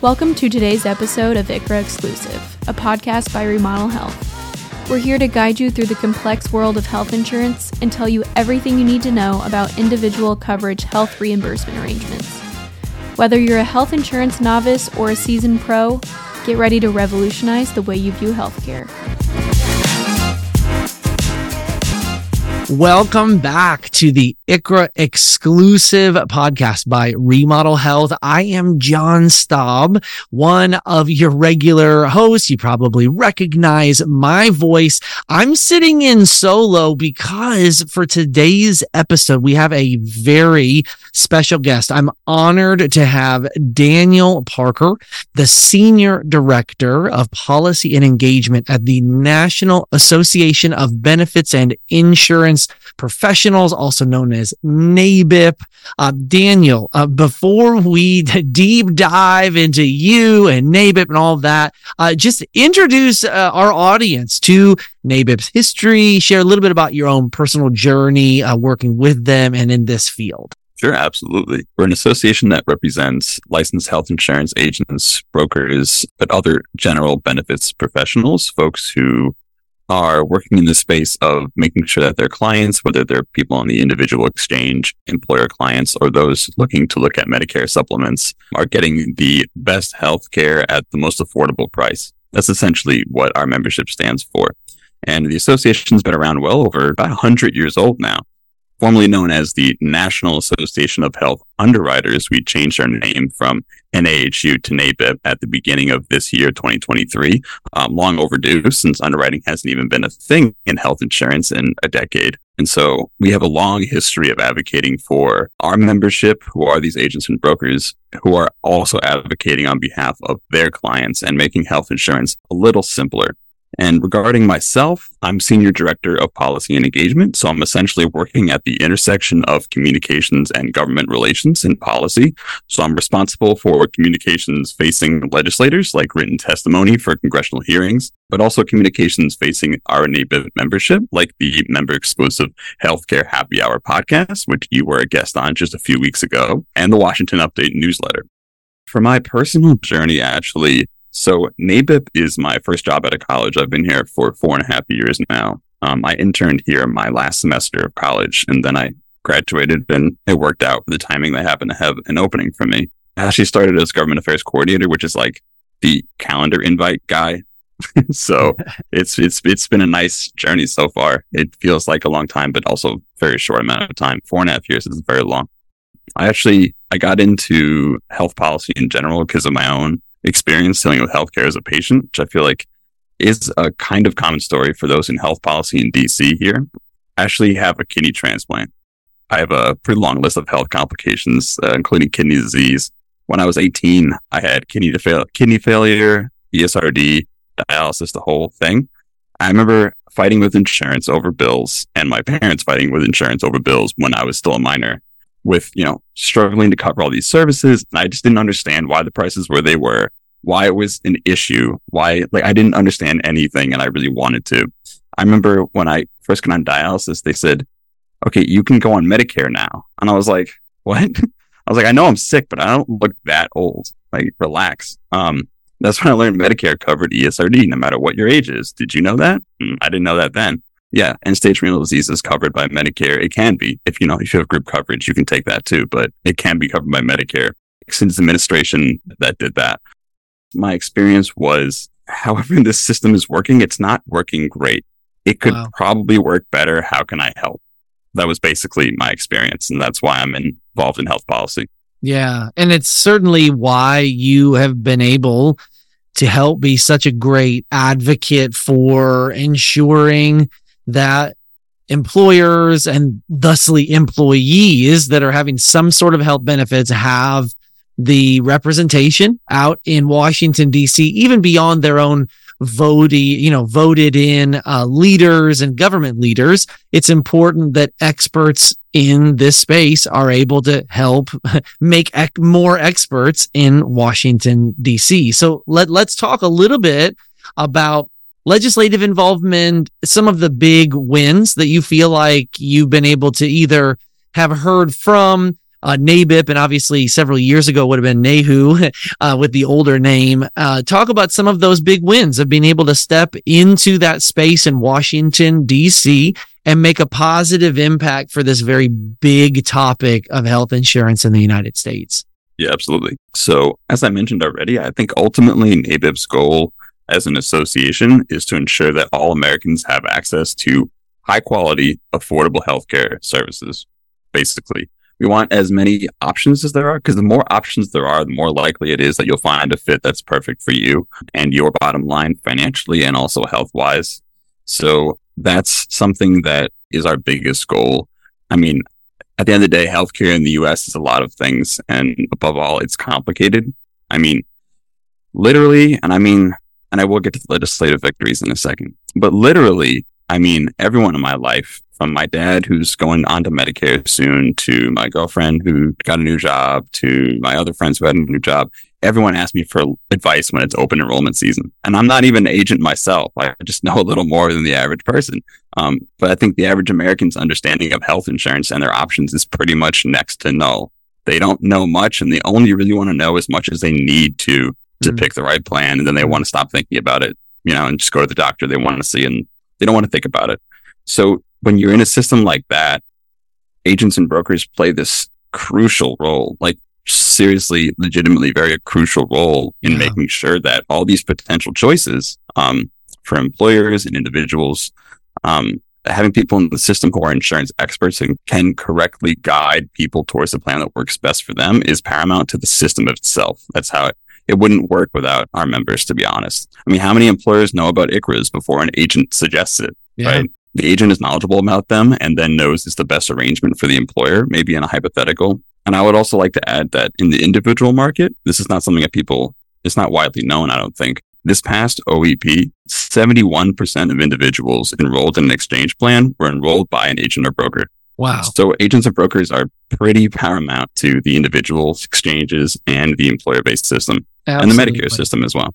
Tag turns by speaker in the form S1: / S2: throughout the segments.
S1: Welcome to today's episode of ICHRA Exclusive, a podcast by Remodel Health. We're here to guide you through the complex world of health insurance and tell you everything you need to know about individual coverage health reimbursement arrangements. Whether you're a health insurance novice or a seasoned pro, get ready to revolutionize the way you view healthcare.
S2: Welcome back to the ICHRA exclusive podcast by Remodel Health. I am John Staub, one of your regular hosts. You probably recognize my voice. I'm sitting in solo because for today's episode, we have a very special guest. I'm honored to have Daniel Parker, the Senior Director of Policy and Engagement at the National Association of Benefits and Insurance Professionals, also known as NABIP. Uh, Daniel, uh, before we deep dive into you and NABIP and all of that, uh, just introduce uh, our audience to NABIP's history, share a little bit about your own personal journey uh, working with them and in this field.
S3: Sure, absolutely. We're an association that represents licensed health insurance agents, brokers, but other general benefits professionals, folks who are working in the space of making sure that their clients, whether they're people on the individual exchange, employer clients, or those looking to look at Medicare supplements, are getting the best health care at the most affordable price. That's essentially what our membership stands for. And the association's been around well over about 100 years old now formerly known as the National Association of Health Underwriters. We changed our name from NAHU to NABIP at the beginning of this year, 2023. Um, long overdue since underwriting hasn't even been a thing in health insurance in a decade. And so we have a long history of advocating for our membership, who are these agents and brokers who are also advocating on behalf of their clients and making health insurance a little simpler. And regarding myself, I'm Senior Director of Policy and Engagement. So I'm essentially working at the intersection of communications and government relations and policy. So I'm responsible for communications facing legislators, like written testimony for congressional hearings, but also communications facing our NABIP membership, like the member exclusive Healthcare Happy Hour podcast, which you were a guest on just a few weeks ago, and the Washington Update newsletter. For my personal journey, actually, so NABIP is my first job out of college. I've been here for four and a half years now. Um, I interned here my last semester of college, and then I graduated, and it worked out for the timing. They happened to have an opening for me. I actually started as government affairs coordinator, which is like the calendar invite guy. so it's it's it's been a nice journey so far. It feels like a long time, but also very short amount of time. Four and a half years is very long. I actually I got into health policy in general because of my own experience dealing with healthcare as a patient, which I feel like is a kind of common story for those in health policy in DC here. I actually have a kidney transplant. I have a pretty long list of health complications, uh, including kidney disease. When I was 18, I had kidney, kidney failure, ESRD, dialysis, the whole thing. I remember fighting with insurance over bills and my parents fighting with insurance over bills when I was still a minor with, you know, struggling to cover all these services. And I just didn't understand why the prices were they were, why it was an issue, why, like, I didn't understand anything and I really wanted to. I remember when I first got on dialysis, they said, okay, you can go on Medicare now. And I was like, what? I was like, I know I'm sick, but I don't look that old. Like, relax. Um, that's when I learned Medicare covered ESRD no matter what your age is. Did you know that? Mm, I didn't know that then. Yeah, end stage renal disease is covered by Medicare. It can be if you know if you have group coverage, you can take that too, but it can be covered by Medicare. Since administration that did that, my experience was, however, this system is working, it's not working great. It could wow. probably work better. How can I help? That was basically my experience, and that's why I'm involved in health policy.
S2: Yeah, and it's certainly why you have been able to help be such a great advocate for ensuring that employers and thusly employees that are having some sort of health benefits have the representation out in Washington DC, even beyond their own voted, you know, voted in uh, leaders and government leaders. It's important that experts in this space are able to help make ec- more experts in Washington DC. So let let's talk a little bit about legislative involvement, some of the big wins that you feel like you've been able to either have heard from uh, NABIP, and obviously several years ago would have been NAHU uh, with the older name. Uh, talk about some of those big wins of being able to step into that space in Washington, D.C. and make a positive impact for this very big topic of health insurance in the United States.
S3: Yeah, absolutely. So, as I mentioned already, I think ultimately NABIP's goal as an association is to ensure that all Americans have access to high quality, affordable healthcare services, basically we want as many options as there are because the more options there are, the more likely it is that you'll find a fit that's perfect for you and your bottom line financially and also health wise. So that's something that is our biggest goal. I mean, at the end of the day, healthcare in the US is a lot of things. And above all, it's complicated. I mean, literally, and I mean, and I will get to legislative victories in a second, but literally, I mean, everyone in my life from my dad who's going on to Medicare soon to my girlfriend who got a new job to my other friends who had a new job. Everyone asks me for advice when it's open enrollment season. And I'm not even an agent myself. I just know a little more than the average person. Um, but I think the average American's understanding of health insurance and their options is pretty much next to null. They don't know much and they only really want to know as much as they need to to mm-hmm. pick the right plan. And then they want to stop thinking about it, you know, and just go to the doctor they want to see and they don't want to think about it. So when you're in a system like that, agents and brokers play this crucial role, like seriously, legitimately very crucial role in yeah. making sure that all these potential choices, um, for employers and individuals, um, having people in the system who are insurance experts and can correctly guide people towards the plan that works best for them is paramount to the system itself. That's how it, it wouldn't work without our members, to be honest. I mean, how many employers know about ICHRAs before an agent suggests it? Yeah. Right the agent is knowledgeable about them and then knows it's the best arrangement for the employer, maybe in a hypothetical. And I would also like to add that in the individual market, this is not something that people, it's not widely known, I don't think. This past OEP, 71% of individuals enrolled in an exchange plan were enrolled by an agent or broker.
S2: Wow.
S3: So agents and brokers are pretty paramount to the individual exchanges and the employer based system Absolutely. and the Medicare system as well.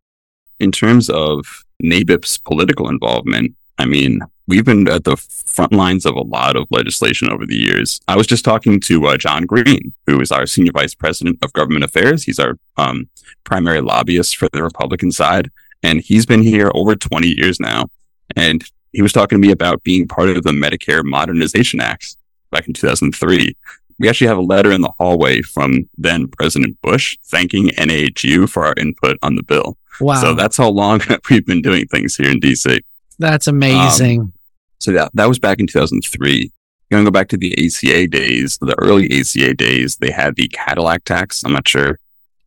S3: In terms of NABIP's political involvement, I mean, we've been at the front lines of a lot of legislation over the years. I was just talking to uh, John Green, who is our senior vice president of government affairs. He's our um, primary lobbyist for the Republican side, and he's been here over 20 years now. And he was talking to me about being part of the Medicare Modernization Act back in 2003. We actually have a letter in the hallway from then President Bush thanking NAHU for our input on the bill. Wow. So that's how long we've been doing things here in DC.
S2: That's amazing. Um,
S3: so that that was back in 2003. You're going to go back to the ACA days, the early ACA days. They had the Cadillac tax. I'm not sure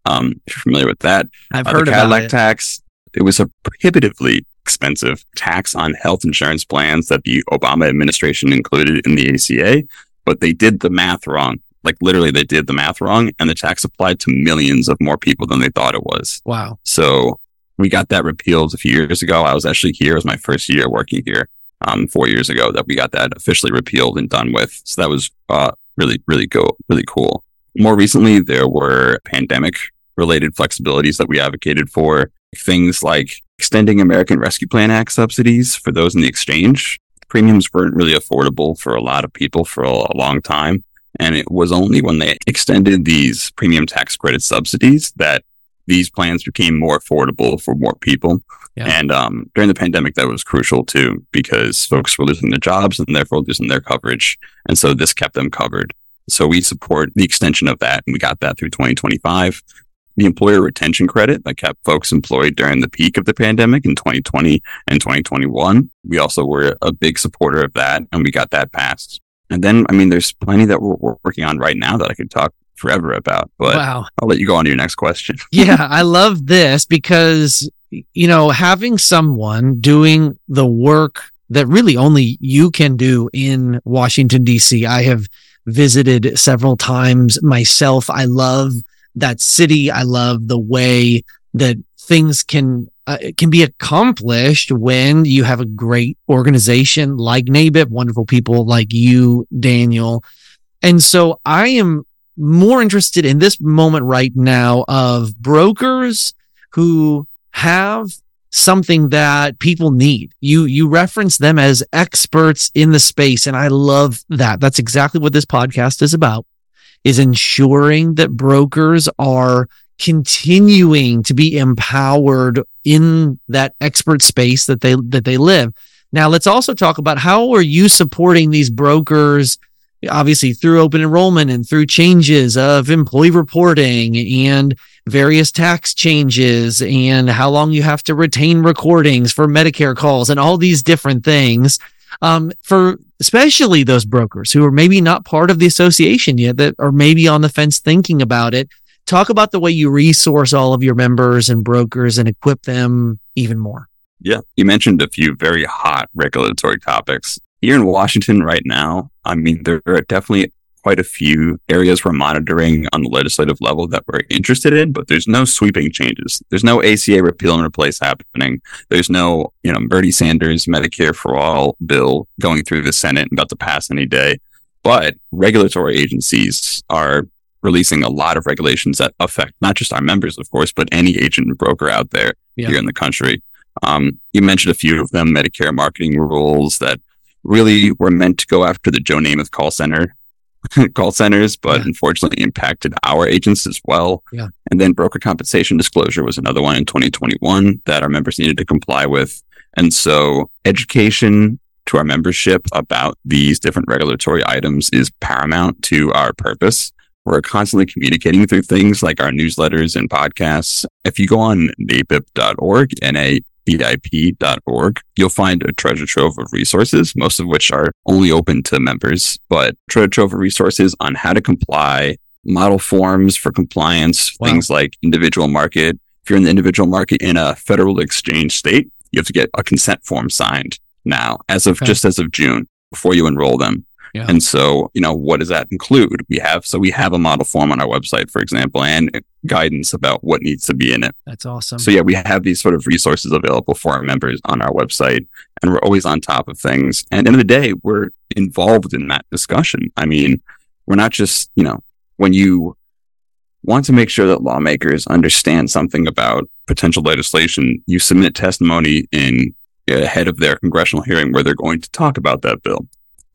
S3: um, if you're familiar with that.
S2: I've uh, heard
S3: the
S2: Cadillac
S3: it. tax. It was a prohibitively expensive tax on health insurance plans that the Obama administration included in the ACA, but they did the math wrong. Like literally, they did the math wrong, and the tax applied to millions of more people than they thought it was.
S2: Wow.
S3: So we got that repealed a few years ago. I was actually here. It was my first year working here, um, four years ago that we got that officially repealed and done with. So that was, uh, really, really go, really cool. More recently, there were pandemic related flexibilities that we advocated for things like extending American Rescue Plan Act subsidies for those in the exchange. Premiums weren't really affordable for a lot of people for a, long time. And it was only when they extended these premium tax credit subsidies that these plans became more affordable for more people. Yeah. And um, during the pandemic, that was crucial too, because folks were losing their jobs and therefore losing their coverage. And so this kept them covered. So we support the extension of that. And we got that through 2025. The employer retention credit that kept folks employed during the peak of the pandemic in 2020 and 2021. We also were a big supporter of that and we got that passed. And then, I mean, there's plenty that we're, we're working on right now that I could talk forever about. But wow. I'll let you go on to your next question.
S2: yeah, I love this because, you know, having someone doing the work that really only you can do in Washington, D.C. I have visited several times myself. I love that city. I love the way that things can uh, can be accomplished when you have a great organization like NABIP, wonderful people like you, Daniel. And so I am more interested in this moment right now of brokers who have something that people need. You you reference them as experts in the space and I love that. That's exactly what this podcast is about. Is ensuring that brokers are continuing to be empowered in that expert space that they that they live. Now let's also talk about how are you supporting these brokers obviously through open enrollment and through changes of employee reporting and various tax changes and how long you have to retain recordings for Medicare calls and all these different things. Um, for especially those brokers who are maybe not part of the association yet that are maybe on the fence thinking about it. Talk about the way you resource all of your members and brokers and equip them even more.
S3: Yeah. You mentioned a few very hot regulatory topics here in Washington right now, I mean, there are definitely quite a few areas we're monitoring on the legislative level that we're interested in, but there's no sweeping changes. There's no ACA repeal and replace happening. There's no, you know, Bernie Sanders Medicare for all bill going through the Senate about to pass any day. But regulatory agencies are releasing a lot of regulations that affect not just our members, of course, but any agent and broker out there yeah. here in the country. Um, you mentioned a few of them, Medicare marketing rules that really were meant to go after the Joe Namath call center call centers, but yeah. unfortunately impacted our agents as well.
S2: Yeah.
S3: And then broker compensation disclosure was another one in 2021 that our members needed to comply with. And so education to our membership about these different regulatory items is paramount to our purpose. We're constantly communicating through things like our newsletters and podcasts. If you go on nabip.org, N-A eip.org, you'll find a treasure trove of resources, most of which are only open to members, but treasure trove of resources on how to comply, model forms for compliance, wow. things like individual market. If you're in the individual market in a federal exchange state, you have to get a consent form signed now, as of okay. just as of June, before you enroll them. Yeah. And so, you know, what does that include? We have, so we have a model form on our website, for example, and guidance about what needs to be in it.
S2: That's awesome.
S3: So yeah, we have these sort of resources available for our members on our website and we're always on top of things. And in the, the day, we're involved in that discussion. I mean, we're not just, you know, when you want to make sure that lawmakers understand something about potential legislation, you submit testimony in ahead of their congressional hearing where they're going to talk about that bill.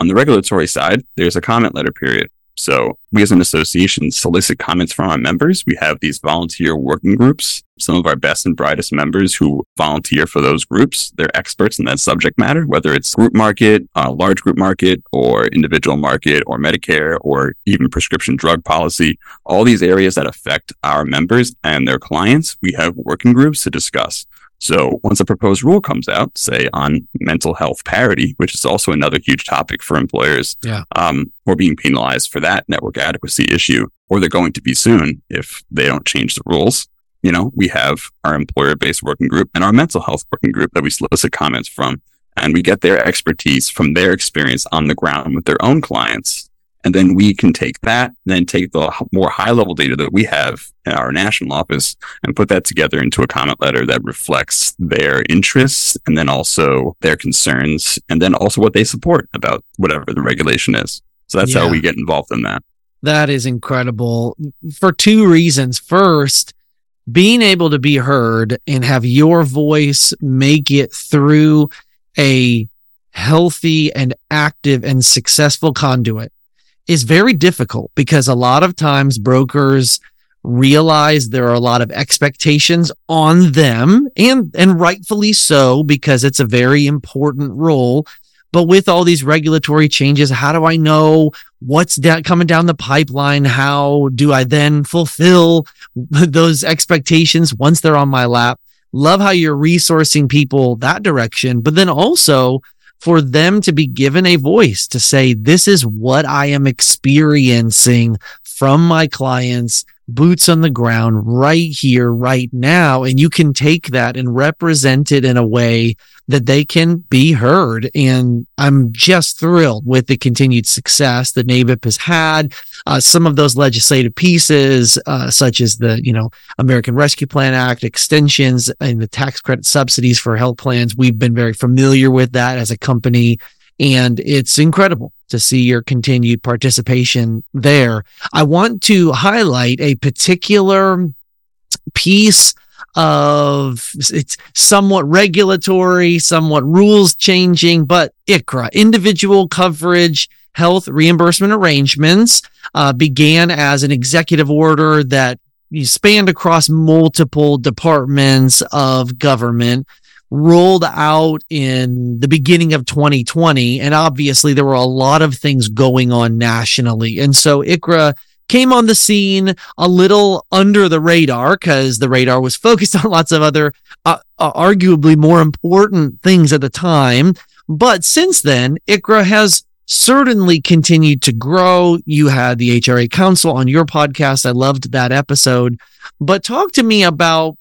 S3: On the regulatory side, there's a comment letter period. So we as an association solicit comments from our members. We have these volunteer working groups. Some of our best and brightest members who volunteer for those groups, they're experts in that subject matter, whether it's group market, uh, large group market, or individual market, or Medicare, or even prescription drug policy. All these areas that affect our members and their clients, we have working groups to discuss. So once a proposed rule comes out, say on mental health parity, which is also another huge topic for employers,
S2: yeah.
S3: um, or being penalized for that network adequacy issue, or they're going to be soon if they don't change the rules. You know, we have our employer based working group and our mental health working group that we solicit comments from, and we get their expertise from their experience on the ground with their own clients and then we can take that, then take the more high level data that we have in our national office and put that together into a comment letter that reflects their interests and then also their concerns and then also what they support about whatever the regulation is. So that's yeah. how we get involved in that.
S2: That is incredible for two reasons. First, being able to be heard and have your voice make it through a healthy and active and successful conduit is very difficult because a lot of times brokers realize there are a lot of expectations on them and and rightfully so because it's a very important role. But with all these regulatory changes how do i know what's da- coming down the pipeline? How do i then fulfill those expectations once they're on my lap? Love how you're resourcing people that direction but then also for them to be given a voice to say, this is what I am experiencing from my clients, boots on the ground right here, right now. And you can take that and represent it in a way that they can be heard. And I'm just thrilled with the continued success that NABIP has had. Uh, some of those legislative pieces, uh, such as the, you know, American Rescue Plan Act extensions and the tax credit subsidies for health plans. We've been very familiar with that as a company. And it's incredible to see your continued participation there. I want to highlight a particular piece of it's somewhat regulatory, somewhat rules changing, but ICHRA, individual coverage health reimbursement arrangements uh, began as an executive order that spanned across multiple departments of government rolled out in the beginning of 2020 and obviously there were a lot of things going on nationally and so ICHRA came on the scene a little under the radar because the radar was focused on lots of other uh, uh, arguably more important things at the time but since then ICHRA has certainly continued to grow. You had the HRA Council on your podcast. I loved that episode. But talk to me about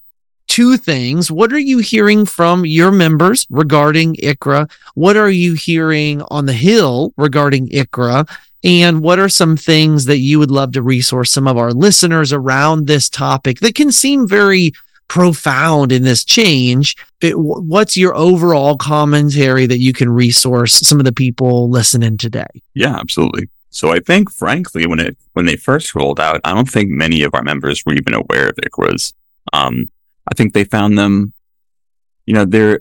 S2: two things. What are you hearing from your members regarding ICHRA? What are you hearing on the Hill regarding ICHRA? And what are some things that you would love to resource some of our listeners around this topic that can seem very profound in this change. It, what's your overall commentary that you can resource some of the people listening today?
S3: Yeah, absolutely. So I think, frankly, when it when they first rolled out, I don't think many of our members were even aware of ICHRAs. Um, I think they found them, you know, they're.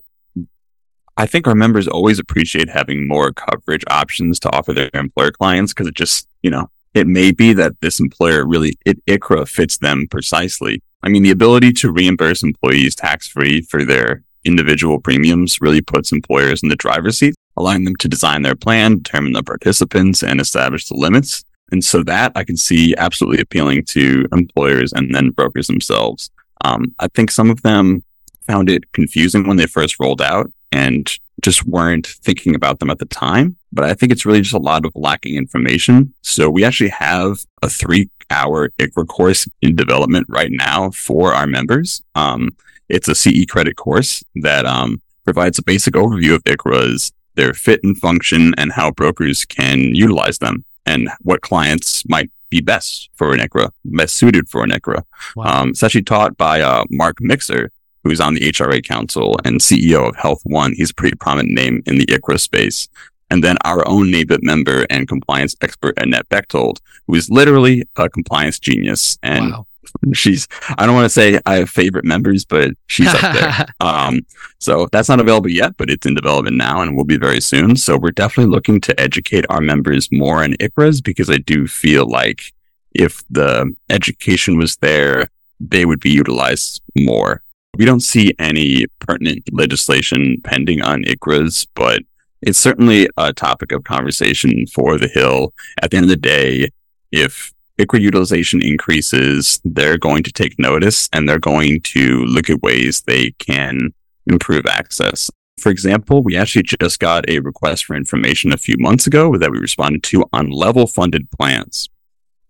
S3: I think our members always appreciate having more coverage options to offer their employer clients because it just, you know, it may be that this employer really it ICHRA fits them precisely. I mean, the ability to reimburse employees tax free for their individual premiums really puts employers in the driver's seat, allowing them to design their plan, determine the participants, and establish the limits. And so that I can see absolutely appealing to employers and then brokers themselves. Um, I think some of them found it confusing when they first rolled out and just weren't thinking about them at the time. But I think it's really just a lot of lacking information. So we actually have a three hour ICHRA course in development right now for our members. Um, it's a CE credit course that um, provides a basic overview of ICHRAs, their fit and function, and how brokers can utilize them, and what clients might be best for an ICHRA, best suited for an ICHRA. Wow. Um, it's actually taught by uh, Mark Mixer, who's on the HRA Council and CEO of Health One. He's a pretty prominent name in the ICHRA space. And then our own NABIP member and compliance expert, Annette Bechtold, who is literally a compliance genius. And wow. she's, I don't want to say I have favorite members, but she's up there. um, so that's not available yet, but it's in development now and will be very soon. So we're definitely looking to educate our members more in ICHRAs because I do feel like if the education was there, they would be utilized more we don't see any pertinent legislation pending on ICHRAs, but it's certainly a topic of conversation for the Hill. At the end of the day, if ICHRA utilization increases, they're going to take notice and they're going to look at ways they can improve access. For example, we actually just got a request for information a few months ago that we responded to on level funded plans.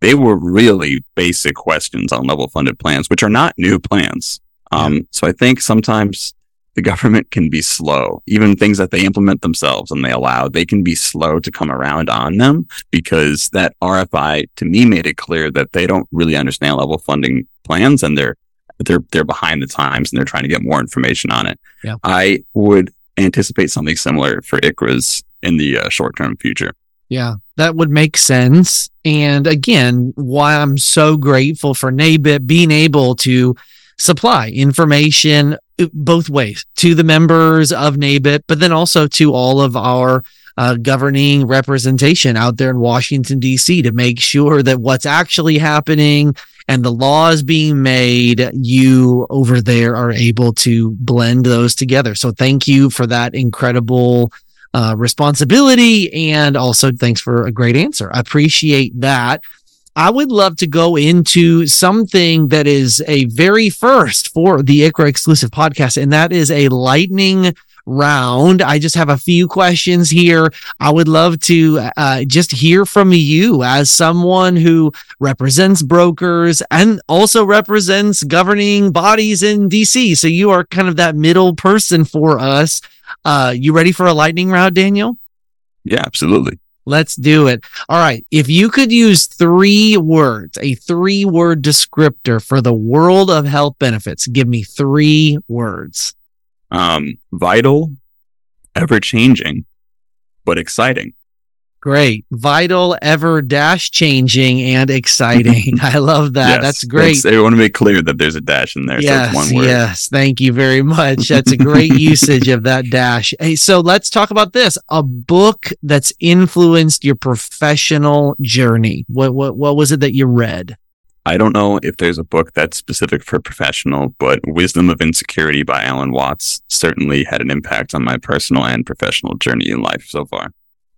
S3: They were really basic questions on level funded plans, which are not new plans. Um, so I think sometimes the government can be slow, even things that they implement themselves and they allow, they can be slow to come around on them because that RFI to me made it clear that they don't really understand level funding plans and they're, they're, they're behind the times and they're trying to get more information on it. Yeah. I would anticipate something similar for ICHRAs in the uh, short term future.
S2: Yeah, that would make sense. And again, why I'm so grateful for NABIP being able to supply information both ways to the members of NABIP, but then also to all of our uh, governing representation out there in Washington, D.C. to make sure that what's actually happening and the laws being made, you over there are able to blend those together. So thank you for that incredible uh, responsibility. And also thanks for a great answer. I appreciate that. I would love to go into something that is a very first for the ICHRA exclusive podcast, and that is a lightning round. I just have a few questions here. I would love to uh, just hear from you as someone who represents brokers and also represents governing bodies in DC. So you are kind of that middle person for us. Uh, you ready for a lightning round, Daniel?
S3: Yeah, absolutely.
S2: Let's do it. All right. If you could use three words, a three word descriptor for the world of health benefits, give me three words.
S3: Um, vital, ever changing, but exciting.
S2: Great. Vital, ever dash changing and exciting. I love that.
S3: Yes,
S2: That's great.
S3: thanks. I want to make clear that there's a dash in there.
S2: Yes,
S3: so it's one word.
S2: yes. Thank you very much. That's a great usage of that dash. Hey, so let's talk about this. A book that's influenced your professional journey. What what what was it that you read?
S3: I don't know if there's a book that's specific for professional, but Wisdom of Insecurity by Alan Watts certainly had an impact on my personal and professional journey in life so far.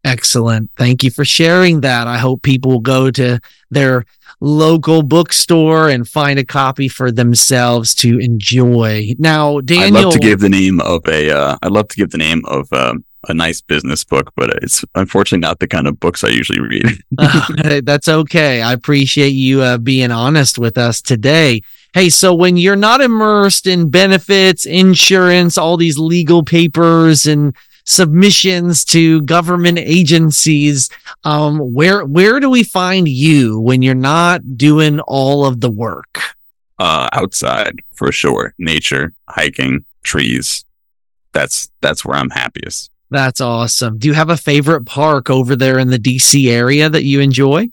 S2: Excellent. Thank you for sharing that. I hope people will go to their local bookstore and find a copy for themselves to enjoy. Now, Daniel,
S3: I'd love to give the name of a. Uh, I'd love to give the name of um, a nice business book, but it's unfortunately not the kind of books I usually read.
S2: Uh, that's okay. I appreciate you uh, being honest with us today. Hey, so when you're not immersed in benefits, insurance, all these legal papers and submissions to government agencies, um, where where do we find you when you're not doing all of the work?
S3: uh, outside for sure, nature, hiking, trees. That's that's where I'm happiest.
S2: That's awesome. Do you have a favorite park over there in the DC area that you enjoy?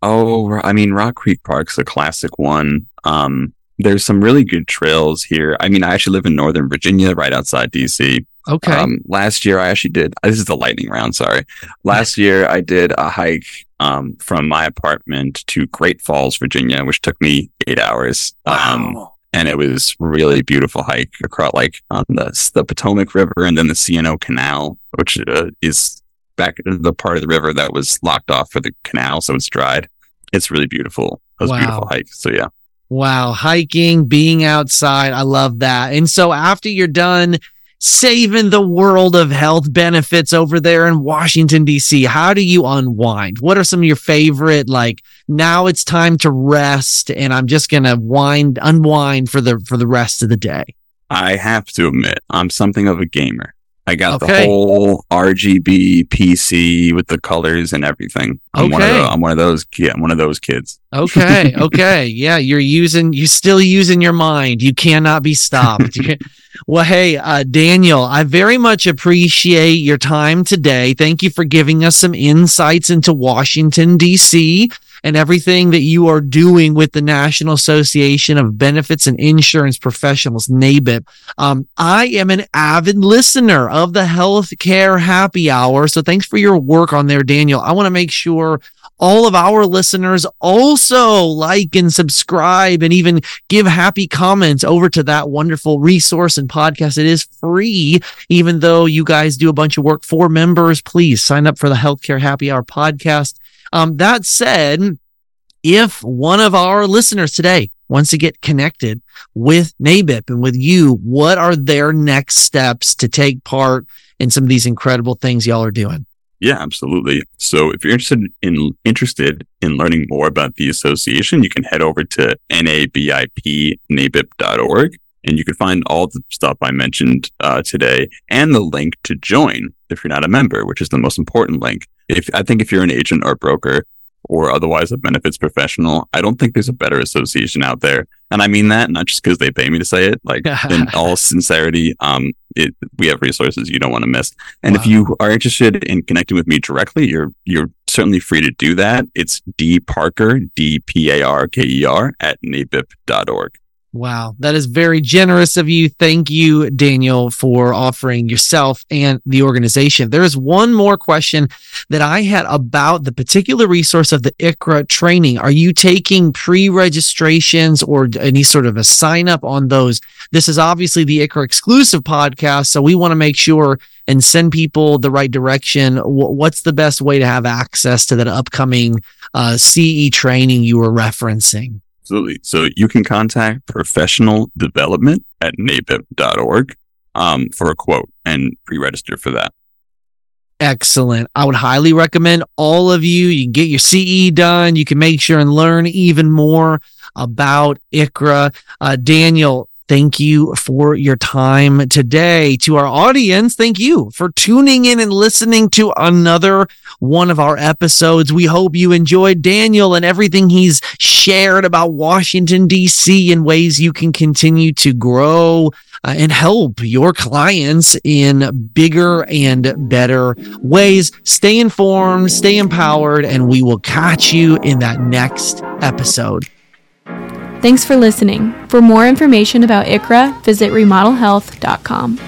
S3: Oh, I mean, Rock Creek Park's a classic one. Um, there's some really good trails here. I mean, I actually live in Northern Virginia, right outside DC.
S2: Okay.
S3: Um, last year I actually did, this is the lightning round. Sorry. Last year I did a hike, um, from my apartment to Great Falls, Virginia, which took me eight hours. Um,
S2: Wow.
S3: and it was really beautiful hike across like on the, the Potomac River and then the C&O Canal, which uh, is back into the part of the river that was locked off for the canal. So it's dried. It's really beautiful. It was a beautiful hike. So yeah.
S2: Wow, hiking, being outside. I love that. And so after you're done saving the world of health benefits over there in Washington DC, how do you unwind? What are some of your favorite like now it's time to rest and I'm just going to wind unwind for the for the rest of the day?
S3: I have to admit, I'm something of a gamer. I got
S2: Okay.
S3: the whole RGB PC with the colors and everything. I'm one of
S2: Okay.
S3: those, I'm one of those ki- I'm one of those kids.
S2: Okay, okay. Yeah, you're using you still using your mind. You cannot be stopped. well, hey, uh Daniel, I very much appreciate your time today. Thank you for giving us some insights into Washington DC and everything that you are doing with the National Association of Benefits and Insurance Professionals, NABIP. Um, I am an avid listener of the Healthcare Happy Hour. So thanks for your work on there, Daniel. I want to make sure all of our listeners also like and subscribe and even give happy comments over to that wonderful resource and podcast. It is free, even though you guys do a bunch of work for members. Please sign up for the Healthcare Happy Hour podcast. Um, that said, if one of our listeners today wants to get connected with NABIP and with you, what are their next steps to take part in some of these incredible things y'all are doing?
S3: Yeah, absolutely. So if you're interested in interested in learning more about the association, you can head over to nabipnabip.org and you can find all the stuff I mentioned uh, today and the link to join if you're not a member, which is the most important link. If I think if you're an agent or broker or otherwise a benefits professional, I don't think there's a better association out there. And I mean that not just because they pay me to say it, like in all sincerity, um, it, we have resources you don't want to miss. And if you are interested in connecting with me directly, you're you're certainly free to do that. It's D Parker, D P A R K E R at nabip.org.
S2: Wow, that is very generous of you. Thank you, Daniel, for offering yourself and the organization. There is one more question that I had about the particular resource of the ICHRA training. Are you taking pre registrations or any sort of a sign up on those? This is obviously the ICHRA exclusive podcast. So we want to make sure and send people the right direction. What's the best way to have access to that upcoming uh, CE training you were referencing?
S3: Absolutely. So you can contact professional development at nabip.org um, for a quote and pre-register for that.
S2: Excellent. I would highly recommend all of you. You can get your CE done. You can make sure and learn even more about ICHRA. Uh, Daniel, thank you for your time today. To our audience, thank you for tuning in and listening to another one of our episodes. We hope you enjoyed Daniel and everything he's shared about Washington, D.C., and ways you can continue to grow uh, and help your clients in bigger and better ways. Stay informed, stay empowered, and we will catch you in that next episode.
S1: Thanks for listening. For more information about ICHRA, visit remodelhealth.com.